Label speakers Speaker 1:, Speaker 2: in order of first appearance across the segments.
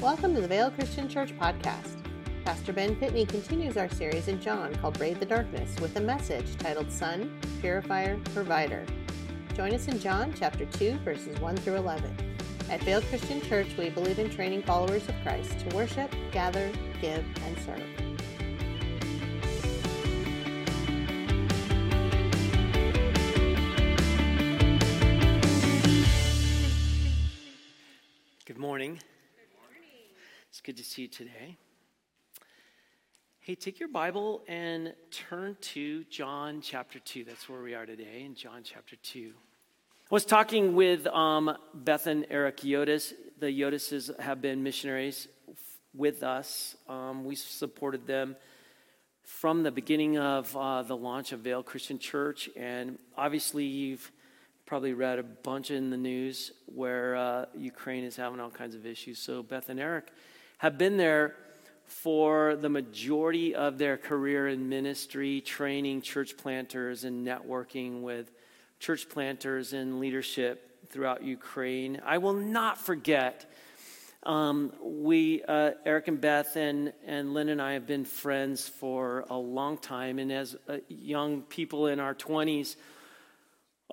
Speaker 1: Welcome to the Vail Christian Church podcast. Pastor Ben Pitney continues our series in John called Brave the Darkness with a message titled Son, Purifier, Provider. Join us in John chapter 2, verses 1 through 11. At Vail Christian Church, we believe in training followers of Christ to worship, gather, give, and serve.
Speaker 2: Good to see you today. Hey, take your Bible and turn to John chapter 2. That's where we are today, in John chapter 2. I was talking with um, Beth and Eric Yotis. The Yotises have been missionaries with us. Um, we supported them from the beginning of uh, the launch of Vail Christian Church. And obviously, you've probably read a bunch in the news where uh, Ukraine is having all kinds of issues. So, Beth and Eric have been there for the majority of their career in ministry, training church planters and networking with church planters and leadership throughout Ukraine. I will not forget. Um, we, uh, Eric and Beth and, and Lynn and I have been friends for a long time. And as uh, young people in our 20s,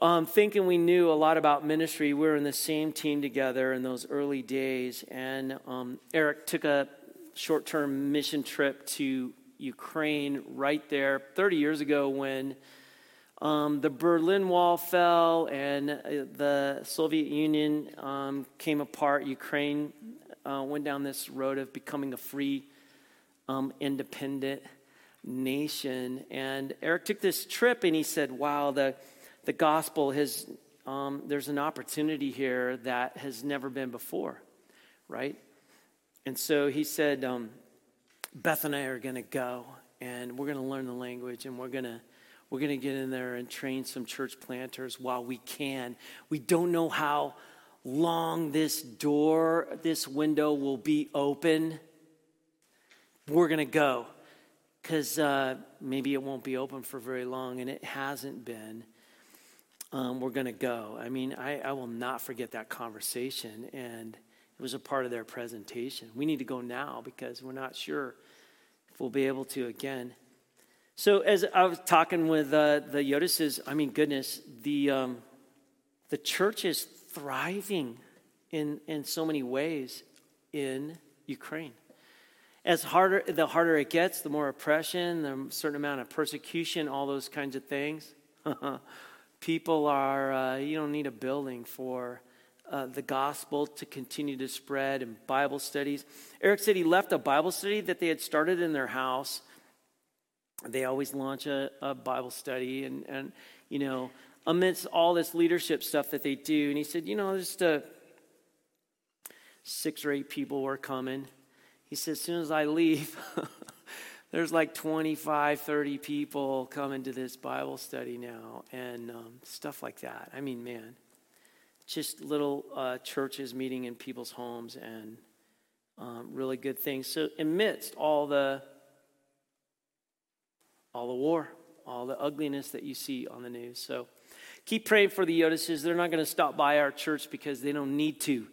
Speaker 2: um, thinking we knew a lot about ministry. We were in the same team together in those early days. And um, Eric took a short term mission trip to Ukraine right there 30 years ago when um, the Berlin Wall fell and uh, the Soviet Union um, came apart. Ukraine uh, went down this road of becoming a free, um, independent nation. And Eric took this trip and he said, Wow, the the gospel has, um, there's an opportunity here that has never been before, right? And so he said, um, Beth and I are going to go and we're going to learn the language and we're going to we're going to get in there and train some church planters while we can. We don't know how long this door, this window will be open. We're going to go because uh, maybe it won't be open for very long, and it hasn't been um, we're going to go. I mean, I, I will not forget that conversation, and it was a part of their presentation. We need to go now because we're not sure if we'll be able to again. So, as I was talking with uh, the Yotises, I mean, goodness, the, um, the church is thriving in, in so many ways in Ukraine. As harder, the harder it gets, the more oppression, the certain amount of persecution, all those kinds of things. people are, uh, you don't need a building for uh, the gospel to continue to spread and Bible studies. Eric said he left a Bible study that they had started in their house. They always launch a, a Bible study, and, and, you know, amidst all this leadership stuff that they do. And he said, you know, just uh, six or eight people were coming. He said, as soon as I leave, there's like 25, 30 people coming to this Bible study now and um, stuff like that. I mean, man, just little uh, churches meeting in people's homes and um, really good things. So, amidst all the all the war, all the ugliness that you see on the news. So, keep praying for the Yotises. They're not going to stop by our church because they don't need to,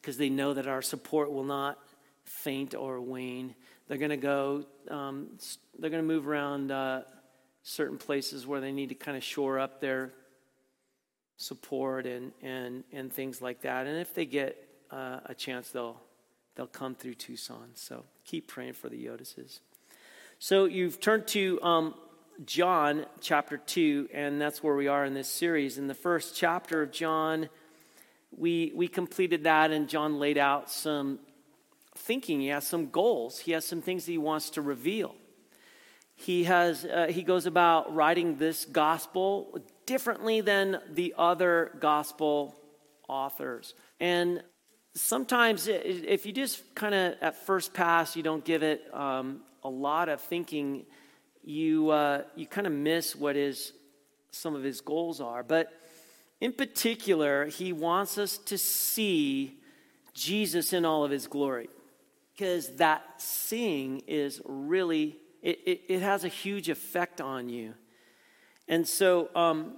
Speaker 2: because they know that our support will not faint or wane. They're going to go, um, they're going to move around uh, certain places where they need to kind of shore up their support and, and, and things like that. And if they get uh, a chance, they'll, they'll come through Tucson. So keep praying for the Yotises. So you've turned to um, John chapter 2, and that's where we are in this series. In the first chapter of John, we, we completed that, and John laid out some thinking. He has some goals. He has some things he wants to reveal. He has uh, he goes about writing this gospel differently than the other gospel authors. And sometimes if you just kind of at first pass you don't give it um, a lot of thinking, you uh, you kind of miss what is some of his goals are. But in particular, he wants us to see Jesus in all of his glory because that seeing is really it, it, it, has a huge effect on you and so um,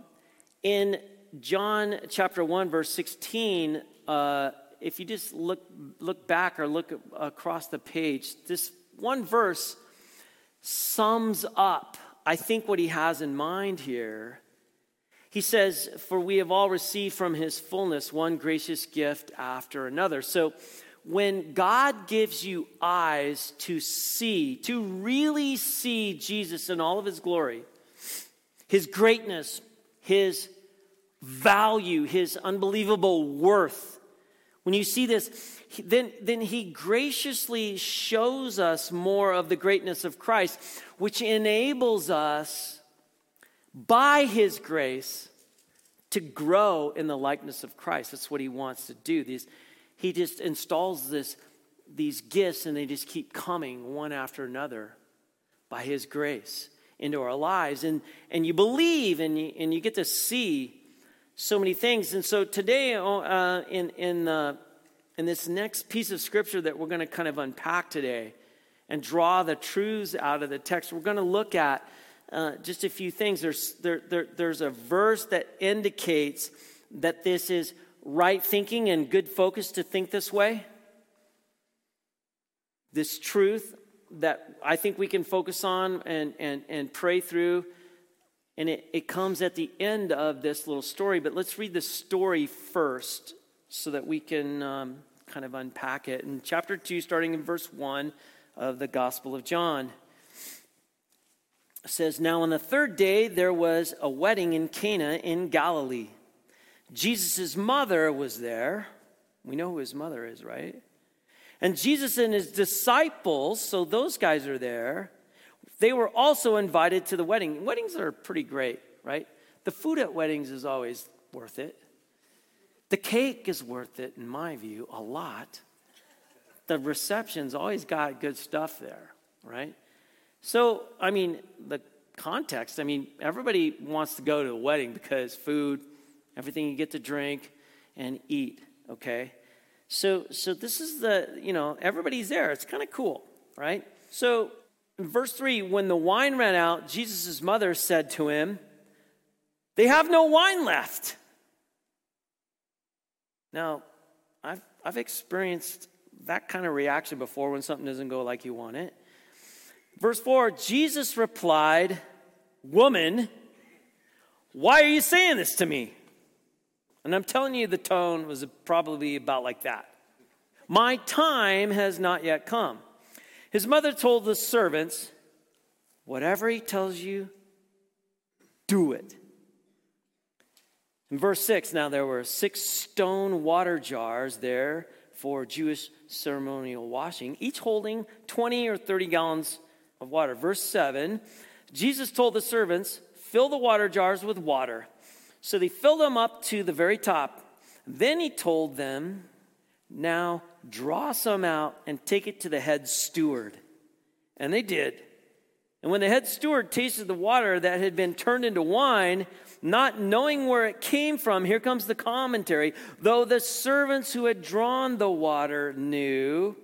Speaker 2: in john chapter 1 verse 16 uh, if you just look, look back or look across the page, this one verse sums up, I think, what he has in mind here. He says, For we have all received from his fullness one gracious gift after another. So, when God gives you eyes to see, to really see Jesus in all of his glory, his greatness, his value, his unbelievable worth, when you see this, then, then he graciously shows us more of the greatness of Christ, which enables us by his grace to grow in the likeness of Christ. That's what he wants to do. These, he just installs this, these gifts and they just keep coming one after another by his grace into our lives. And, and you believe and you, and you get to see so many things. And so today, uh, in, in, uh, in this next piece of scripture that we're going to kind of unpack today and draw the truths out of the text, we're going to look at uh, just a few things. There's, there, there, there's a verse that indicates that this is right thinking and good focus to think this way. This truth that I think we can focus on and, and, and pray through. And it, it comes at the end of this little story, but let's read the story first so that we can um, kind of unpack it. In chapter 2, starting in verse 1 of the Gospel of John, says, Now on the third day there was a wedding in Cana in Galilee. Jesus' mother was there. We know who his mother is, right? And Jesus and his disciples, so those guys are there, they were also invited to the wedding. Weddings are pretty great, right? The food at weddings is always worth it. The cake is worth it, in my view, a lot. The reception's always got good stuff there, right? So, I mean, the context, I mean, everybody wants to go to a wedding because food, everything you get to drink and eat, okay? So, so this is the, you know, everybody's there. It's kind of cool, right? So, in verse 3, when the wine ran out, Jesus' mother said to him, They have no wine left. Now, I've, I've experienced that kind of reaction before when something doesn't go like you want it. Verse 4 Jesus replied, Woman, why are you saying this to me? And I'm telling you, the tone was probably about like that. My time has not yet come. His mother told the servants, Whatever he tells you, do it. In verse 6, now there were six stone water jars there for Jewish ceremonial washing, each holding 20 or 30 gallons of water. Verse 7, Jesus told the servants, Fill the water jars with water. So they filled them up to the very top. Then he told them, Now draw some out and take it to the head steward. And they did. And when the head steward tasted the water that had been turned into wine, not knowing where it came from, here comes the commentary. Though the servants who had drawn the water knew,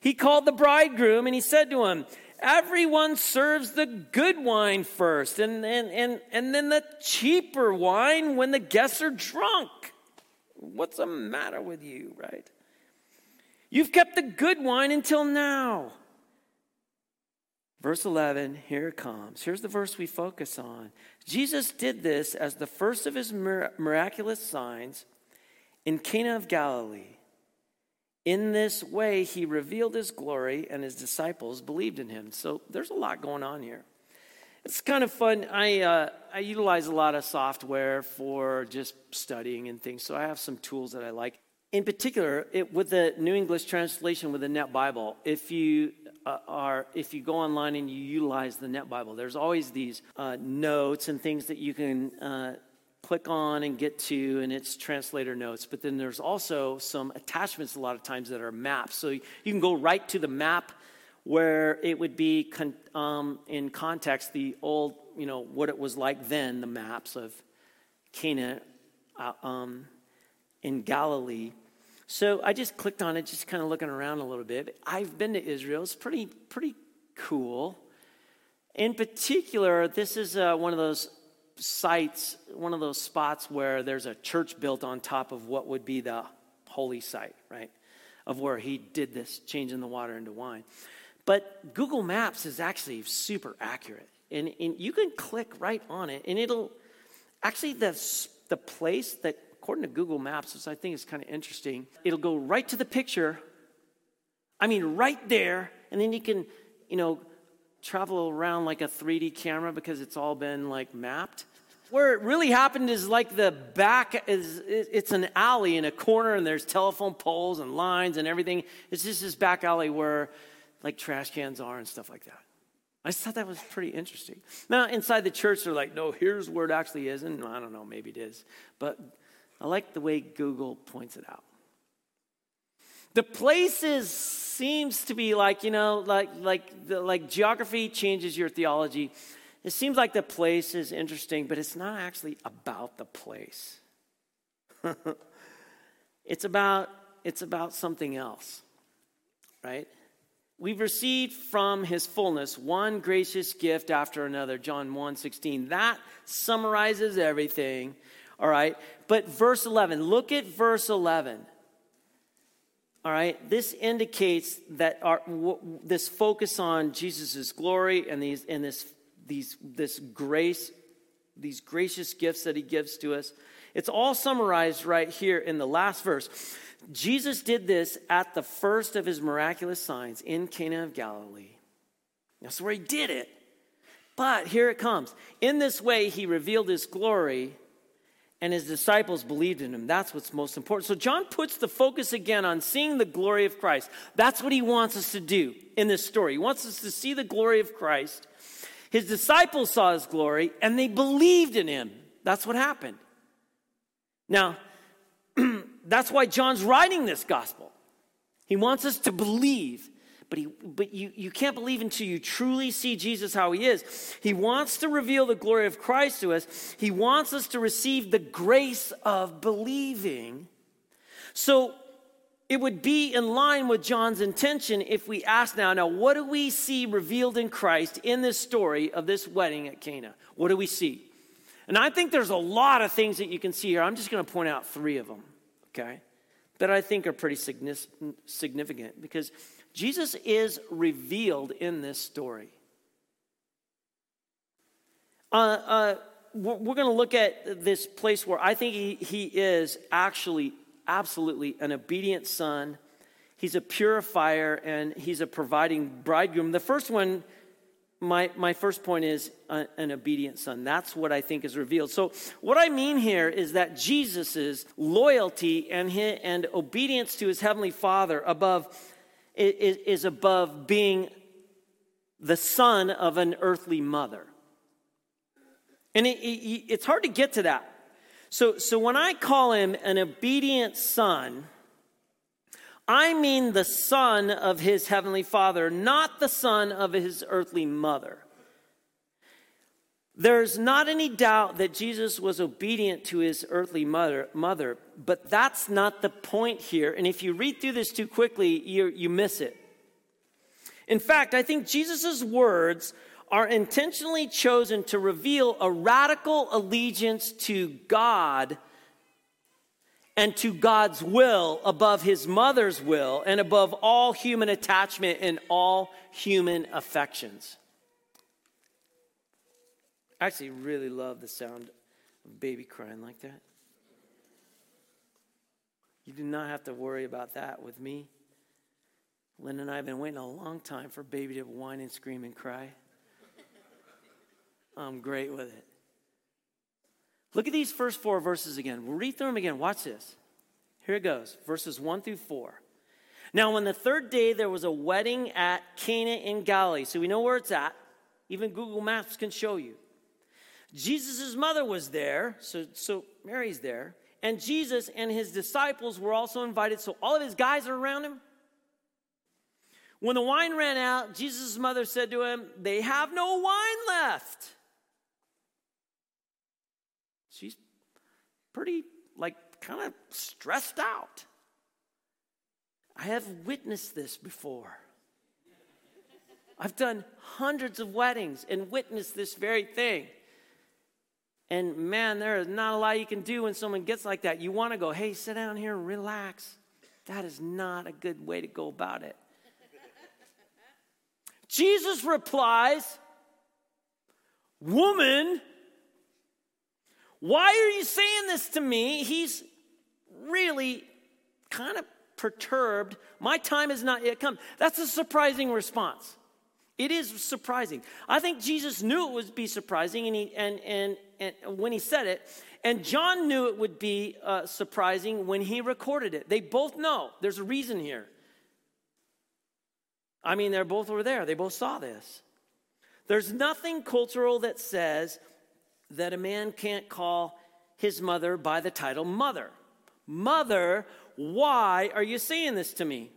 Speaker 2: he called the bridegroom and he said to him, Everyone serves the good wine first, and, and, and, and then the cheaper wine when the guests are drunk. What's the matter with you, right? You've kept the good wine until now. Verse 11, here it comes. Here's the verse we focus on. Jesus did this as the first of his miraculous signs in Cana of Galilee in this way, he revealed his glory, and his disciples believed in him. So there's a lot going on here. It's kind of fun. I, uh, I utilize a lot of software for just studying and things, so I have some tools that I like. In particular, it, with the New English Translation with the Net Bible, if you uh, are if you go online and you utilize the Net Bible, there's always these uh, notes and things that you can uh, click on and get to, and it's translator notes. But then there's also some attachments a lot of times that are maps. So you can go right to the map where it would be con- um, in context the old, you know, what it was like then, the maps of Canaan uh, um, in Galilee. So I just clicked on it, just kind of looking around a little bit. I've been to Israel. It's pretty, pretty cool. In particular, this is uh, one of those sites, one of those spots where there's a church built on top of what would be the holy site, right? Of where he did this, changing the water into wine. But Google Maps is actually super accurate. And, and you can click right on it, and it'll actually, the, the place that, according to Google Maps, which I think is kind of interesting, it'll go right to the picture. I mean, right there, and then you can, you know, travel around like a 3D camera because it's all been like mapped. Where it really happened is like the back is it's an alley in a corner and there's telephone poles and lines and everything. It's just this back alley where like trash cans are and stuff like that. I just thought that was pretty interesting. Now, inside the church, they're like, no, here's where it actually is. And I don't know, maybe it is. But I like the way Google points it out. The places seems to be like, you know, like, like, the, like geography changes your theology. It seems like the place is interesting, but it's not actually about the place. it's about it's about something else, right? We've received from his fullness one gracious gift after another, John 1 16. That summarizes everything, all right? But verse 11, look at verse 11. All right, this indicates that our, w- this focus on Jesus' glory and, these, and this, these, this grace, these gracious gifts that he gives to us, it's all summarized right here in the last verse. Jesus did this at the first of his miraculous signs in Cana of Galilee. That's where he did it. But here it comes. In this way, he revealed his glory, and his disciples believed in him. That's what's most important. So, John puts the focus again on seeing the glory of Christ. That's what he wants us to do in this story. He wants us to see the glory of Christ. His disciples saw his glory, and they believed in him. That's what happened. Now, that's why John's writing this gospel. He wants us to believe, but, he, but you, you can't believe until you truly see Jesus how he is. He wants to reveal the glory of Christ to us, he wants us to receive the grace of believing. So it would be in line with John's intention if we ask now, now, what do we see revealed in Christ in this story of this wedding at Cana? What do we see? And I think there's a lot of things that you can see here. I'm just going to point out three of them, okay, that I think are pretty significant because Jesus is revealed in this story. Uh, uh, we're going to look at this place where I think he, he is actually absolutely an obedient son. He's a purifier and he's a providing bridegroom. The first one my, my first point is a, an obedient son. That's what I think is revealed. So, what I mean here is that Jesus' loyalty and, his, and obedience to his heavenly Father above is, is above being the son of an earthly mother. And it, it, it's hard to get to that. So, so, when I call him an obedient son, I mean the son of his heavenly father, not the son of his earthly mother. There's not any doubt that Jesus was obedient to his earthly mother, mother, but that's not the point here. And if you read through this too quickly, you, you miss it. In fact, I think Jesus' words are intentionally chosen to reveal a radical allegiance to God and to God's will above his mother's will and above all human attachment and all human affections. I actually really love the sound of baby crying like that. You do not have to worry about that with me. Lynn and I have been waiting a long time for baby to whine and scream and cry. I'm great with it. Look at these first four verses again. We'll read through them again. Watch this. Here it goes verses 1 through 4. Now, on the third day, there was a wedding at Cana in Galilee. So we know where it's at. Even Google Maps can show you. Jesus' mother was there, so, so Mary's there. And Jesus and his disciples were also invited, so all of his guys are around him. When the wine ran out, Jesus' mother said to him, They have no wine left. She's pretty, like, kind of stressed out. I have witnessed this before. I've done hundreds of weddings and witnessed this very thing. And man, there is not a lot you can do when someone gets like that. You want to go, hey, sit down here and relax. That is not a good way to go about it. Jesus replies, Woman, why are you saying this to me? He's really kind of perturbed. My time has not yet come. That's a surprising response. It is surprising. I think Jesus knew it would be surprising, and, he, and, and, and when he said it, and John knew it would be uh, surprising when he recorded it. They both know there's a reason here. I mean, they're both were there, they both saw this. There's nothing cultural that says that a man can't call his mother by the title mother. Mother, why are you saying this to me?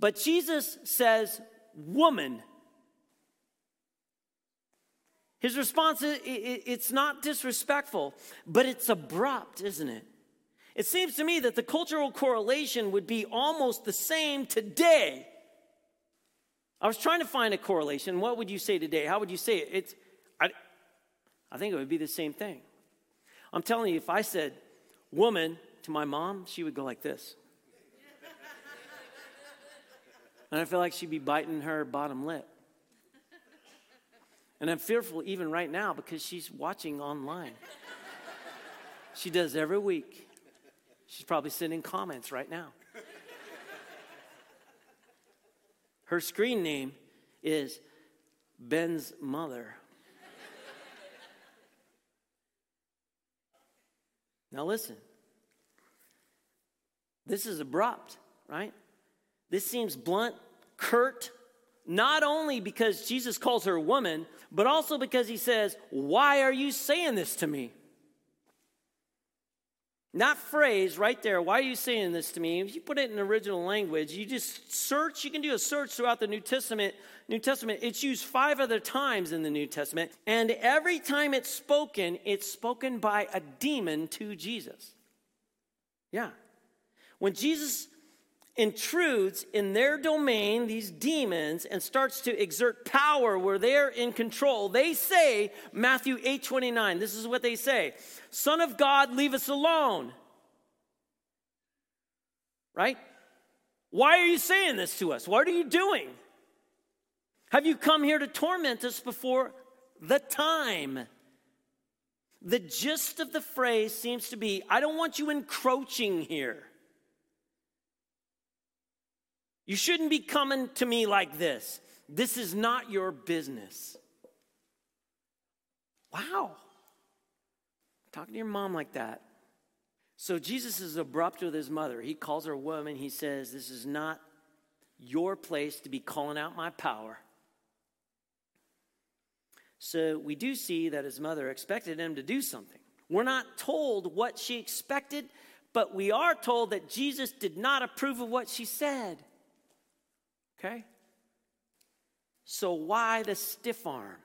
Speaker 2: But Jesus says, woman. His response it's not disrespectful, but it's abrupt, isn't it? It seems to me that the cultural correlation would be almost the same today. I was trying to find a correlation. What would you say today? How would you say it? It's, I, I think it would be the same thing. I'm telling you, if I said woman to my mom, she would go like this. and I feel like she'd be biting her bottom lip. And I'm fearful even right now because she's watching online. she does every week. She's probably sending comments right now. Her screen name is Ben's mother. now, listen. This is abrupt, right? This seems blunt, curt, not only because Jesus calls her a woman, but also because he says, Why are you saying this to me? That phrase right there, why are you saying this to me? If you put it in original language, you just search, you can do a search throughout the New Testament. New Testament, it's used five other times in the New Testament, and every time it's spoken, it's spoken by a demon to Jesus. Yeah. When Jesus intrudes in their domain, these demons, and starts to exert power where they're in control, they say, Matthew 8 29, this is what they say Son of God, leave us alone. Right? Why are you saying this to us? What are you doing? Have you come here to torment us before the time? The gist of the phrase seems to be I don't want you encroaching here. You shouldn't be coming to me like this. This is not your business. Wow. Talking to your mom like that. So Jesus is abrupt with his mother. He calls her a woman. He says, This is not your place to be calling out my power. So we do see that his mother expected him to do something. We're not told what she expected, but we are told that Jesus did not approve of what she said. Okay? So, why the stiff arm?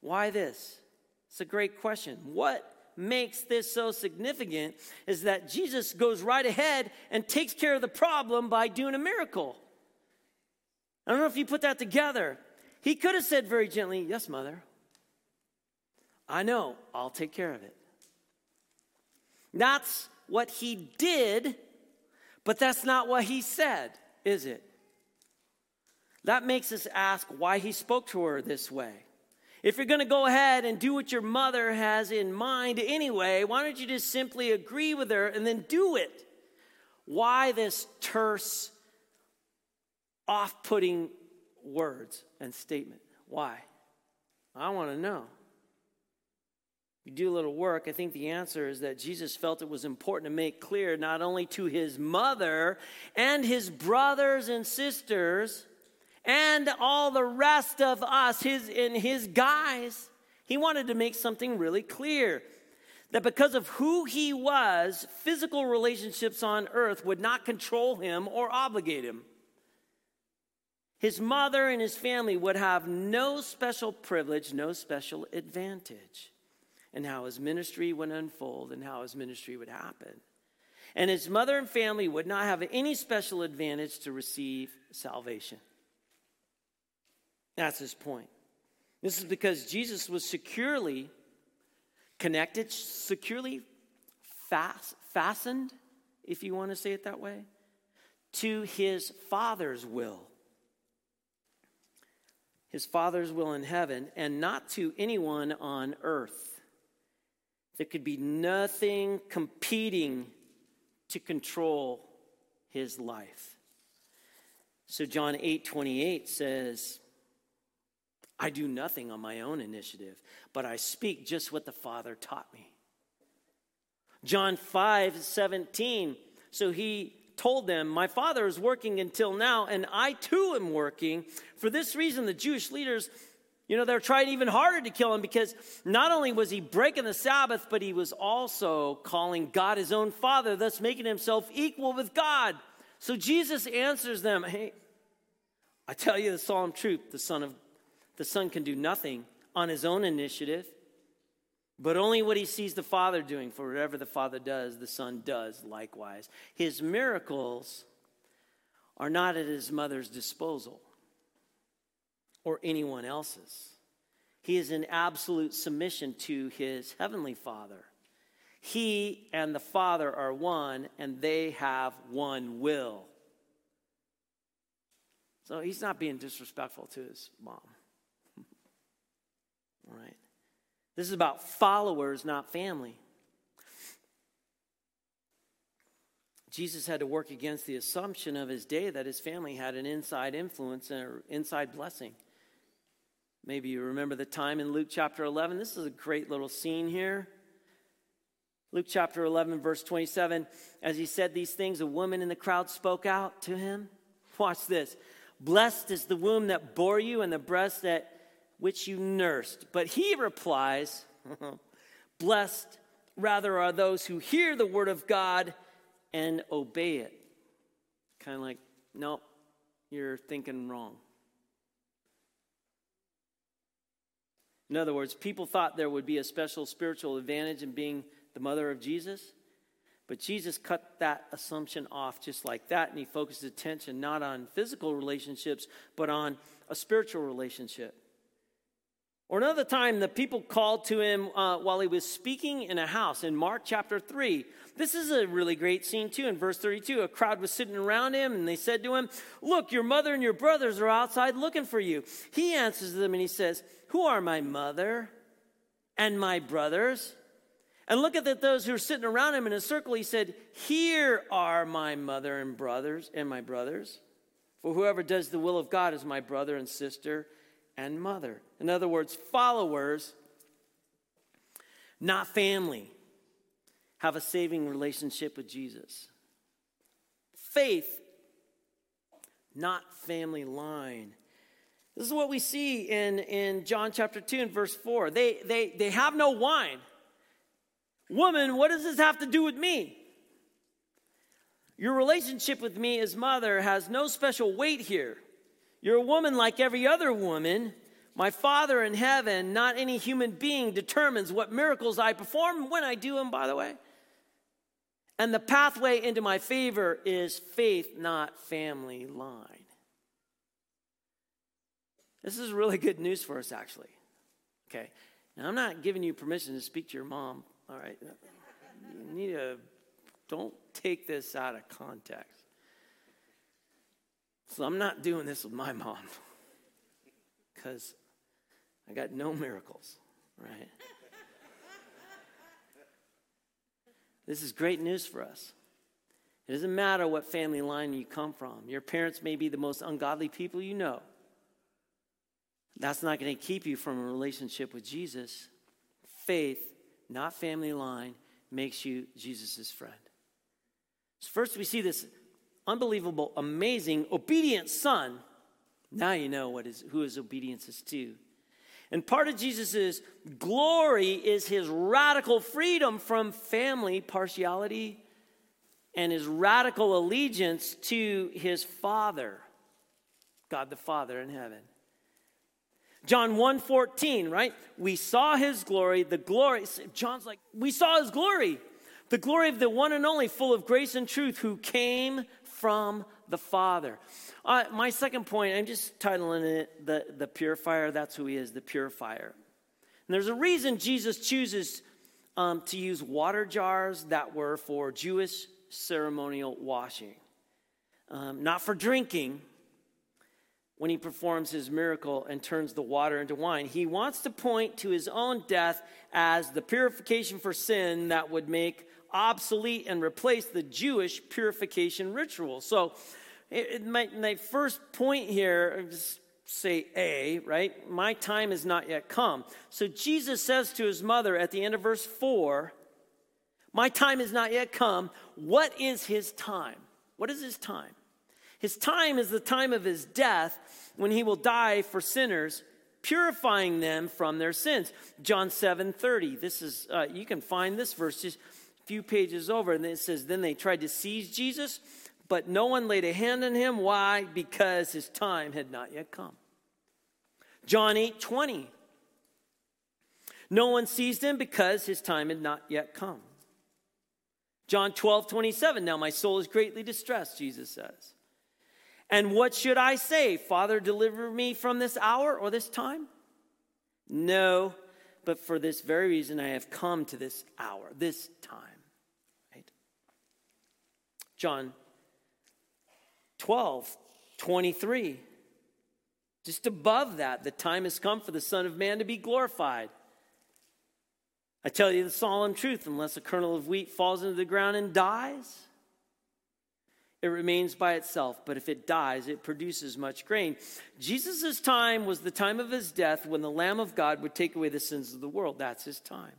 Speaker 2: Why this? It's a great question. What makes this so significant is that Jesus goes right ahead and takes care of the problem by doing a miracle. I don't know if you put that together. He could have said very gently, Yes, mother. I know, I'll take care of it. That's what he did, but that's not what he said, is it? That makes us ask why he spoke to her this way. If you're going to go ahead and do what your mother has in mind anyway, why don't you just simply agree with her and then do it? Why this terse, off putting words and statement? Why? I want to know. You do a little work, I think the answer is that Jesus felt it was important to make clear not only to his mother and his brothers and sisters and all the rest of us, his, in his guise he wanted to make something really clear that because of who he was, physical relationships on earth would not control him or obligate him. His mother and his family would have no special privilege, no special advantage in how his ministry would unfold and how his ministry would happen. And his mother and family would not have any special advantage to receive salvation. That's his point. This is because Jesus was securely connected, securely fast, fastened, if you want to say it that way, to his Father's will. His Father's will in heaven, and not to anyone on earth. There could be nothing competing to control his life. So John 8 28 says, I do nothing on my own initiative, but I speak just what the Father taught me. John 5 17, so he told them, My Father is working until now, and I too am working. For this reason, the Jewish leaders, you know, they're trying even harder to kill him because not only was he breaking the Sabbath, but he was also calling God his own Father, thus making himself equal with God. So Jesus answers them, Hey, I tell you the solemn truth, the Son of the Son can do nothing on his own initiative, but only what he sees the Father doing. For whatever the Father does, the Son does likewise. His miracles are not at his mother's disposal or anyone else's. He is in absolute submission to his heavenly Father. He and the Father are one, and they have one will. So he's not being disrespectful to his mom. Right. This is about followers, not family. Jesus had to work against the assumption of his day that his family had an inside influence and an inside blessing. Maybe you remember the time in Luke chapter 11. This is a great little scene here. Luke chapter 11, verse 27. As he said these things, a woman in the crowd spoke out to him. Watch this. Blessed is the womb that bore you and the breast that which you nursed. But he replies, Blessed rather are those who hear the word of God and obey it. Kind of like, nope, you're thinking wrong. In other words, people thought there would be a special spiritual advantage in being the mother of Jesus. But Jesus cut that assumption off just like that, and he focused attention not on physical relationships, but on a spiritual relationship. Or another time, the people called to him uh, while he was speaking in a house in Mark chapter 3. This is a really great scene, too. In verse 32, a crowd was sitting around him, and they said to him, Look, your mother and your brothers are outside looking for you. He answers them and he says, Who are my mother and my brothers? And look at those who are sitting around him in a circle. He said, Here are my mother and brothers and my brothers. For whoever does the will of God is my brother and sister and mother. In other words, followers, not family, have a saving relationship with Jesus. Faith, not family line. This is what we see in, in John chapter 2 and verse 4. They, they, they have no wine. Woman, what does this have to do with me? Your relationship with me as mother has no special weight here. You're a woman like every other woman. My Father in heaven, not any human being, determines what miracles I perform when I do them, by the way. And the pathway into my favor is faith, not family line. This is really good news for us, actually. Okay. Now, I'm not giving you permission to speak to your mom, all right? You need to, don't take this out of context. So I'm not doing this with my mom because I got no miracles, right? this is great news for us. It doesn't matter what family line you come from. Your parents may be the most ungodly people you know. That's not going to keep you from a relationship with Jesus. Faith, not family line, makes you Jesus' friend. So first, we see this unbelievable, amazing, obedient son. Now you know what is, who his obedience is to. And part of Jesus' glory is his radical freedom from family partiality and his radical allegiance to his Father, God the Father in heaven. John 1:14, right? We saw his glory, the glory. John's like, we saw his glory. The glory of the one and only, full of grace and truth, who came from the Father. Uh, my second point, I'm just titling it the, the purifier. That's who he is, the purifier. And there's a reason Jesus chooses um, to use water jars that were for Jewish ceremonial washing. um, not for drinking, when he performs his miracle and turns the water into wine. He wants to point to his own death as the purification for sin that would make obsolete and replace the Jewish purification ritual. So, it, my, my first point here, just say A, right? My time has not yet come. So Jesus says to his mother at the end of verse 4, My time has not yet come. What is his time? What is his time? His time is the time of his death when he will die for sinners, purifying them from their sins. John 7 30. This is, uh, you can find this verse few pages over. And it says, Then they tried to seize Jesus, but no one laid a hand on him. Why? Because his time had not yet come. John 8 20. No one seized him because his time had not yet come. John 12 27. Now my soul is greatly distressed, Jesus says. And what should I say? Father, deliver me from this hour or this time? No, but for this very reason I have come to this hour, this time. John 12, 23. Just above that, the time has come for the Son of Man to be glorified. I tell you the solemn truth unless a kernel of wheat falls into the ground and dies, it remains by itself, but if it dies, it produces much grain. Jesus' time was the time of his death when the Lamb of God would take away the sins of the world. That's his time.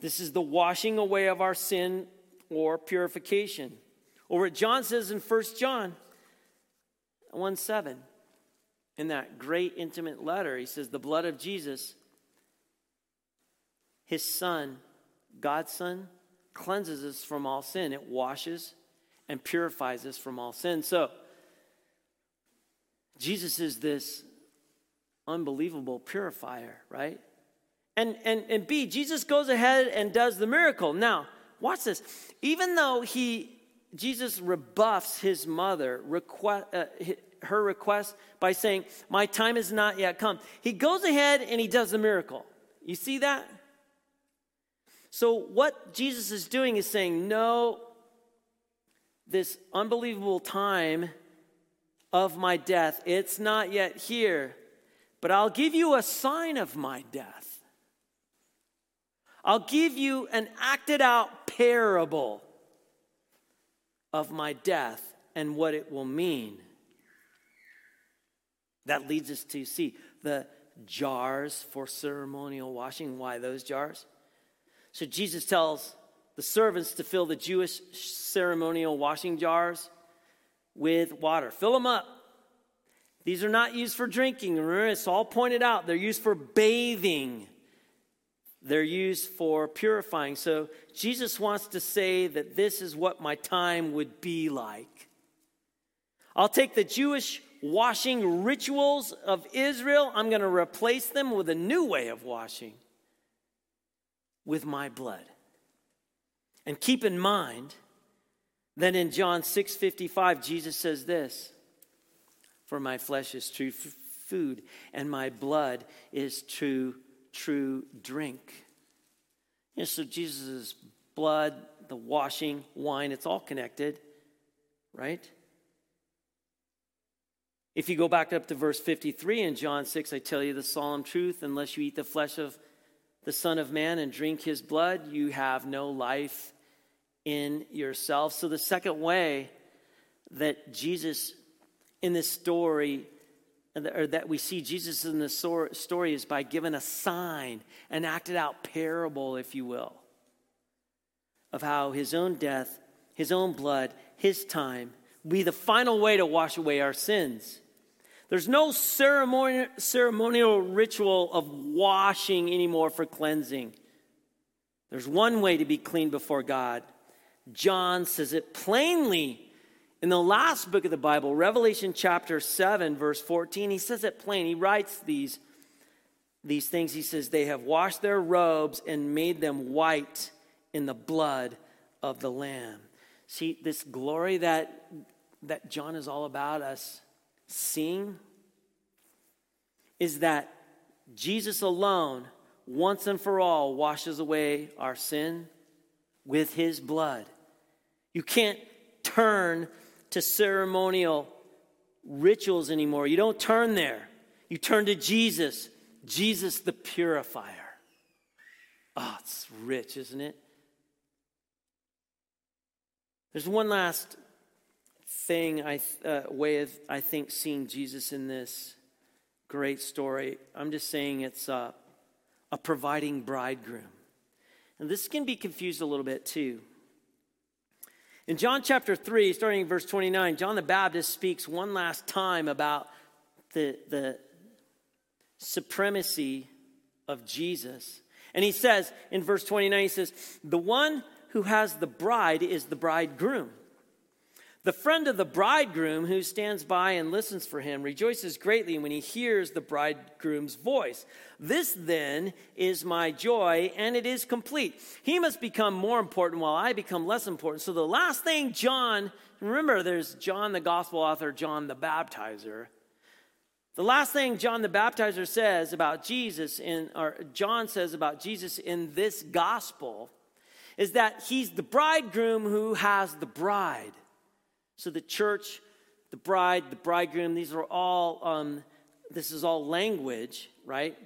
Speaker 2: This is the washing away of our sin or purification. Or what John says in 1 John 1 7, in that great intimate letter, he says, The blood of Jesus, his son, God's son, cleanses us from all sin. It washes and purifies us from all sin. So, Jesus is this unbelievable purifier, right? And, and, and B, Jesus goes ahead and does the miracle. Now, watch this. Even though he, Jesus rebuffs his mother, request, uh, her request by saying, My time is not yet come, he goes ahead and he does the miracle. You see that? So, what Jesus is doing is saying, No, this unbelievable time of my death. It's not yet here, but I'll give you a sign of my death. I'll give you an acted out parable of my death and what it will mean. That leads us to see the jars for ceremonial washing. Why those jars? So Jesus tells the servants to fill the Jewish ceremonial washing jars with water. Fill them up. These are not used for drinking. Remember, it's all pointed out. They're used for bathing, they're used for purifying. So Jesus wants to say that this is what my time would be like. I'll take the Jewish washing rituals of Israel, I'm going to replace them with a new way of washing with my blood. And keep in mind that in John 6:55 Jesus says this, "For my flesh is true f- food and my blood is true true drink." And so Jesus' blood, the washing, wine, it's all connected, right? If you go back up to verse 53 in John 6, I tell you the solemn truth unless you eat the flesh of the Son of Man and drink his blood, you have no life in yourself. So, the second way that Jesus in this story, or that we see Jesus in this story, is by giving a sign, an acted out parable, if you will, of how his own death, his own blood, his time be the final way to wash away our sins. There's no ceremonial ritual of washing anymore for cleansing. There's one way to be clean before God John says it plainly in the last book of the Bible, Revelation chapter 7, verse 14. He says it plain. He writes these, these things. He says, They have washed their robes and made them white in the blood of the Lamb. See, this glory that, that John is all about us seeing is that Jesus alone, once and for all, washes away our sin with his blood. You can't turn to ceremonial rituals anymore. You don't turn there. You turn to Jesus, Jesus the purifier. Oh, it's rich, isn't it? There's one last thing, I, uh, way of, I think, seeing Jesus in this great story. I'm just saying it's uh, a providing bridegroom. And this can be confused a little bit too. In John chapter 3, starting in verse 29, John the Baptist speaks one last time about the, the supremacy of Jesus. And he says in verse 29, he says, The one who has the bride is the bridegroom. The friend of the bridegroom who stands by and listens for him rejoices greatly when he hears the bridegroom's voice. This then is my joy, and it is complete. He must become more important while I become less important. So, the last thing John, remember, there's John, the gospel author, John the baptizer. The last thing John the baptizer says about Jesus, in, or John says about Jesus in this gospel, is that he's the bridegroom who has the bride. So the church, the bride, the bridegroom, these are all, um, this is all language, right?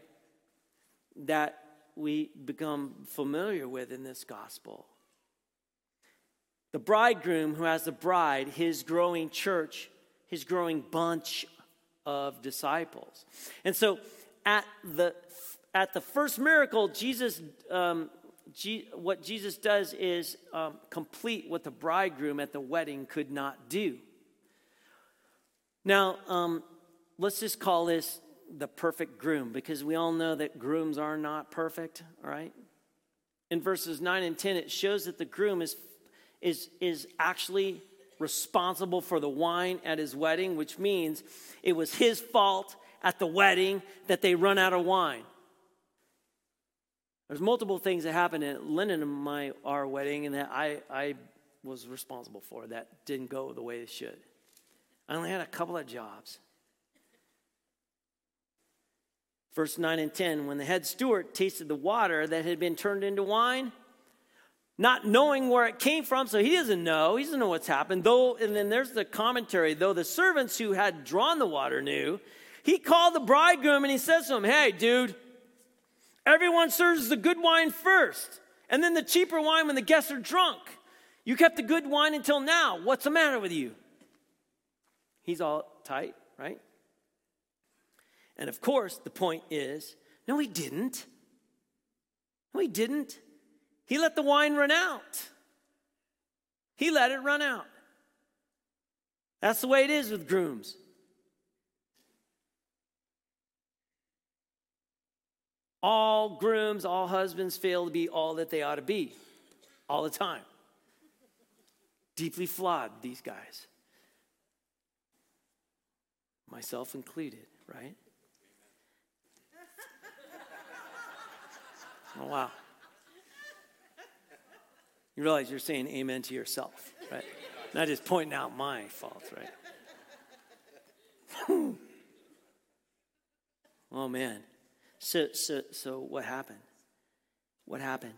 Speaker 2: That we become familiar with in this gospel. The bridegroom who has the bride, his growing church, his growing bunch of disciples. And so at the at the first miracle, Jesus um, what Jesus does is um, complete what the bridegroom at the wedding could not do. Now, um, let's just call this the perfect groom because we all know that grooms are not perfect, all right? In verses 9 and 10, it shows that the groom is, is, is actually responsible for the wine at his wedding, which means it was his fault at the wedding that they run out of wine. There's multiple things that happened at Lennon and my our wedding, and that I I was responsible for that didn't go the way it should. I only had a couple of jobs. Verse 9 and 10 When the head steward tasted the water that had been turned into wine, not knowing where it came from, so he doesn't know. He doesn't know what's happened. Though, and then there's the commentary, though the servants who had drawn the water knew, he called the bridegroom and he says to him, Hey, dude, Everyone serves the good wine first, and then the cheaper wine when the guests are drunk. You kept the good wine until now. What's the matter with you? He's all tight, right? And of course, the point is no, he didn't. No, he didn't. He let the wine run out. He let it run out. That's the way it is with grooms. All grooms, all husbands fail to be all that they ought to be all the time. Deeply flawed, these guys. Myself included, right? Oh, wow. You realize you're saying amen to yourself, right? Not just pointing out my faults, right? oh, man. So, so, so what happened? What happened?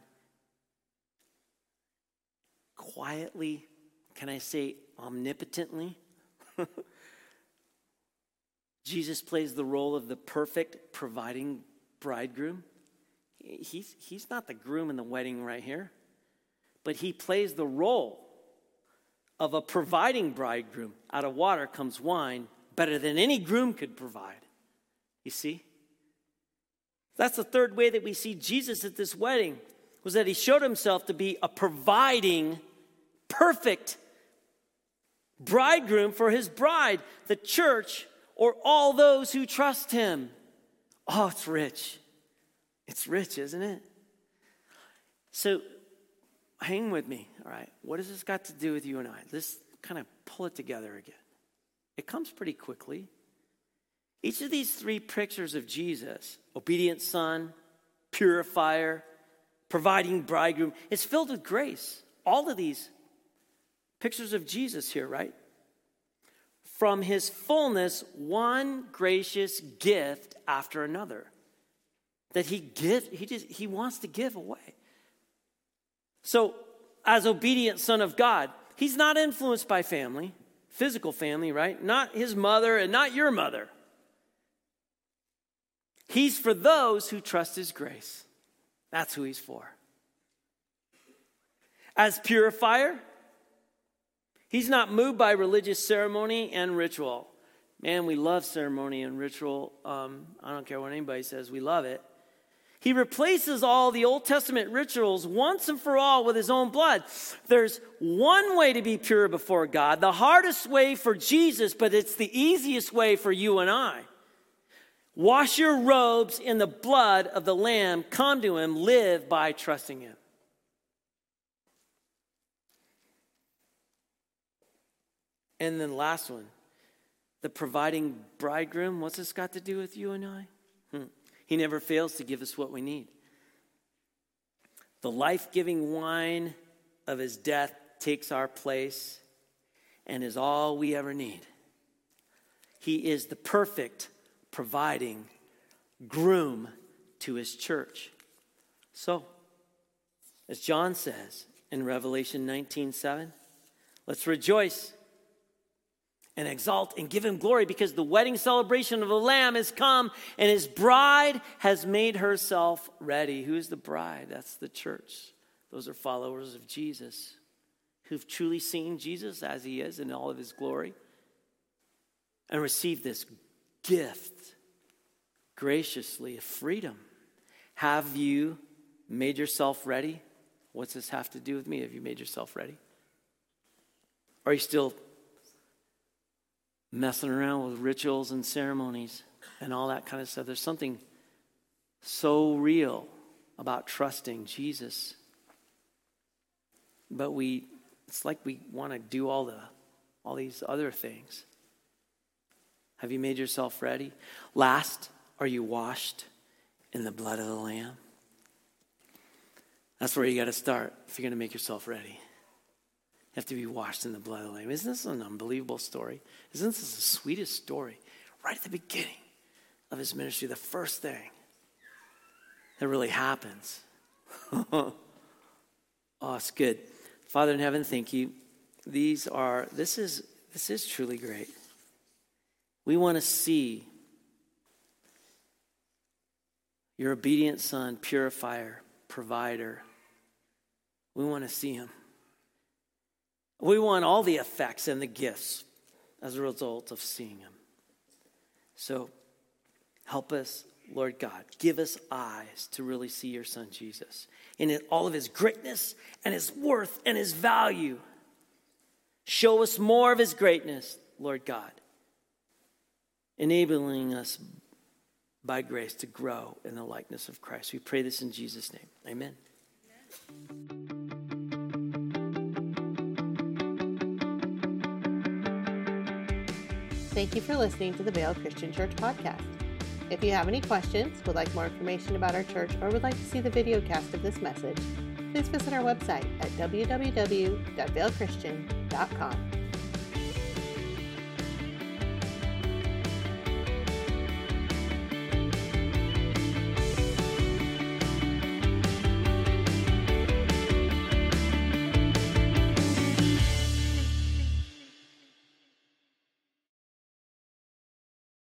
Speaker 2: Quietly, can I say omnipotently? Jesus plays the role of the perfect providing bridegroom. He's, he's not the groom in the wedding right here, but he plays the role of a providing bridegroom. Out of water comes wine better than any groom could provide. You see? That's the third way that we see Jesus at this wedding was that he showed himself to be a providing perfect bridegroom for his bride, the church, or all those who trust him. Oh, it's rich. It's rich, isn't it? So hang with me, all right? What has this got to do with you and I? Let's kind of pull it together again. It comes pretty quickly. Each of these three pictures of Jesus obedient son, purifier, providing bridegroom is filled with grace. All of these pictures of Jesus here, right? From his fullness, one gracious gift after another that he give he just he wants to give away. So, as obedient son of God, he's not influenced by family. physical family, right? Not his mother and not your mother. He's for those who trust his grace. That's who he's for. As purifier, he's not moved by religious ceremony and ritual. Man, we love ceremony and ritual. Um, I don't care what anybody says, we love it. He replaces all the Old Testament rituals once and for all with his own blood. There's one way to be pure before God, the hardest way for Jesus, but it's the easiest way for you and I. Wash your robes in the blood of the Lamb, come to him, live by trusting him. And then last one, the providing bridegroom. What's this got to do with you and I? Hmm. He never fails to give us what we need. The life giving wine of his death takes our place and is all we ever need. He is the perfect providing groom to his church. So, as John says in Revelation 19 7, let's rejoice and exalt and give him glory because the wedding celebration of the Lamb has come and his bride has made herself ready. Who's the bride? That's the church. Those are followers of Jesus who've truly seen Jesus as he is in all of his glory and received this gift graciously of freedom. Have you made yourself ready? What's this have to do with me? Have you made yourself ready? Are you still messing around with rituals and ceremonies and all that kind of stuff. There's something so real about trusting Jesus. But we it's like we want to do all the all these other things. Have you made yourself ready? Last, are you washed in the blood of the lamb? That's where you got to start if you're going to make yourself ready You have to be washed in the blood of the Lamb. Isn't this an unbelievable story? Isn't this the sweetest story? Right at the beginning of his ministry, the first thing that really happens. oh, it's good. Father in heaven, thank you. These are, this is, this is truly great. We want to see your obedient son, purifier, provider. We want to see him. We want all the effects and the gifts as a result of seeing Him. So help us, Lord God. Give us eyes to really see your Son Jesus in all of His greatness and His worth and His value. Show us more of His greatness, Lord God, enabling us by grace to grow in the likeness of Christ. We pray this in Jesus' name. Amen.
Speaker 1: Thank you for listening to the Vail Christian Church podcast. If you have any questions, would like more information about our church, or would like to see the video cast of this message, please visit our website at www.vailchristian.com.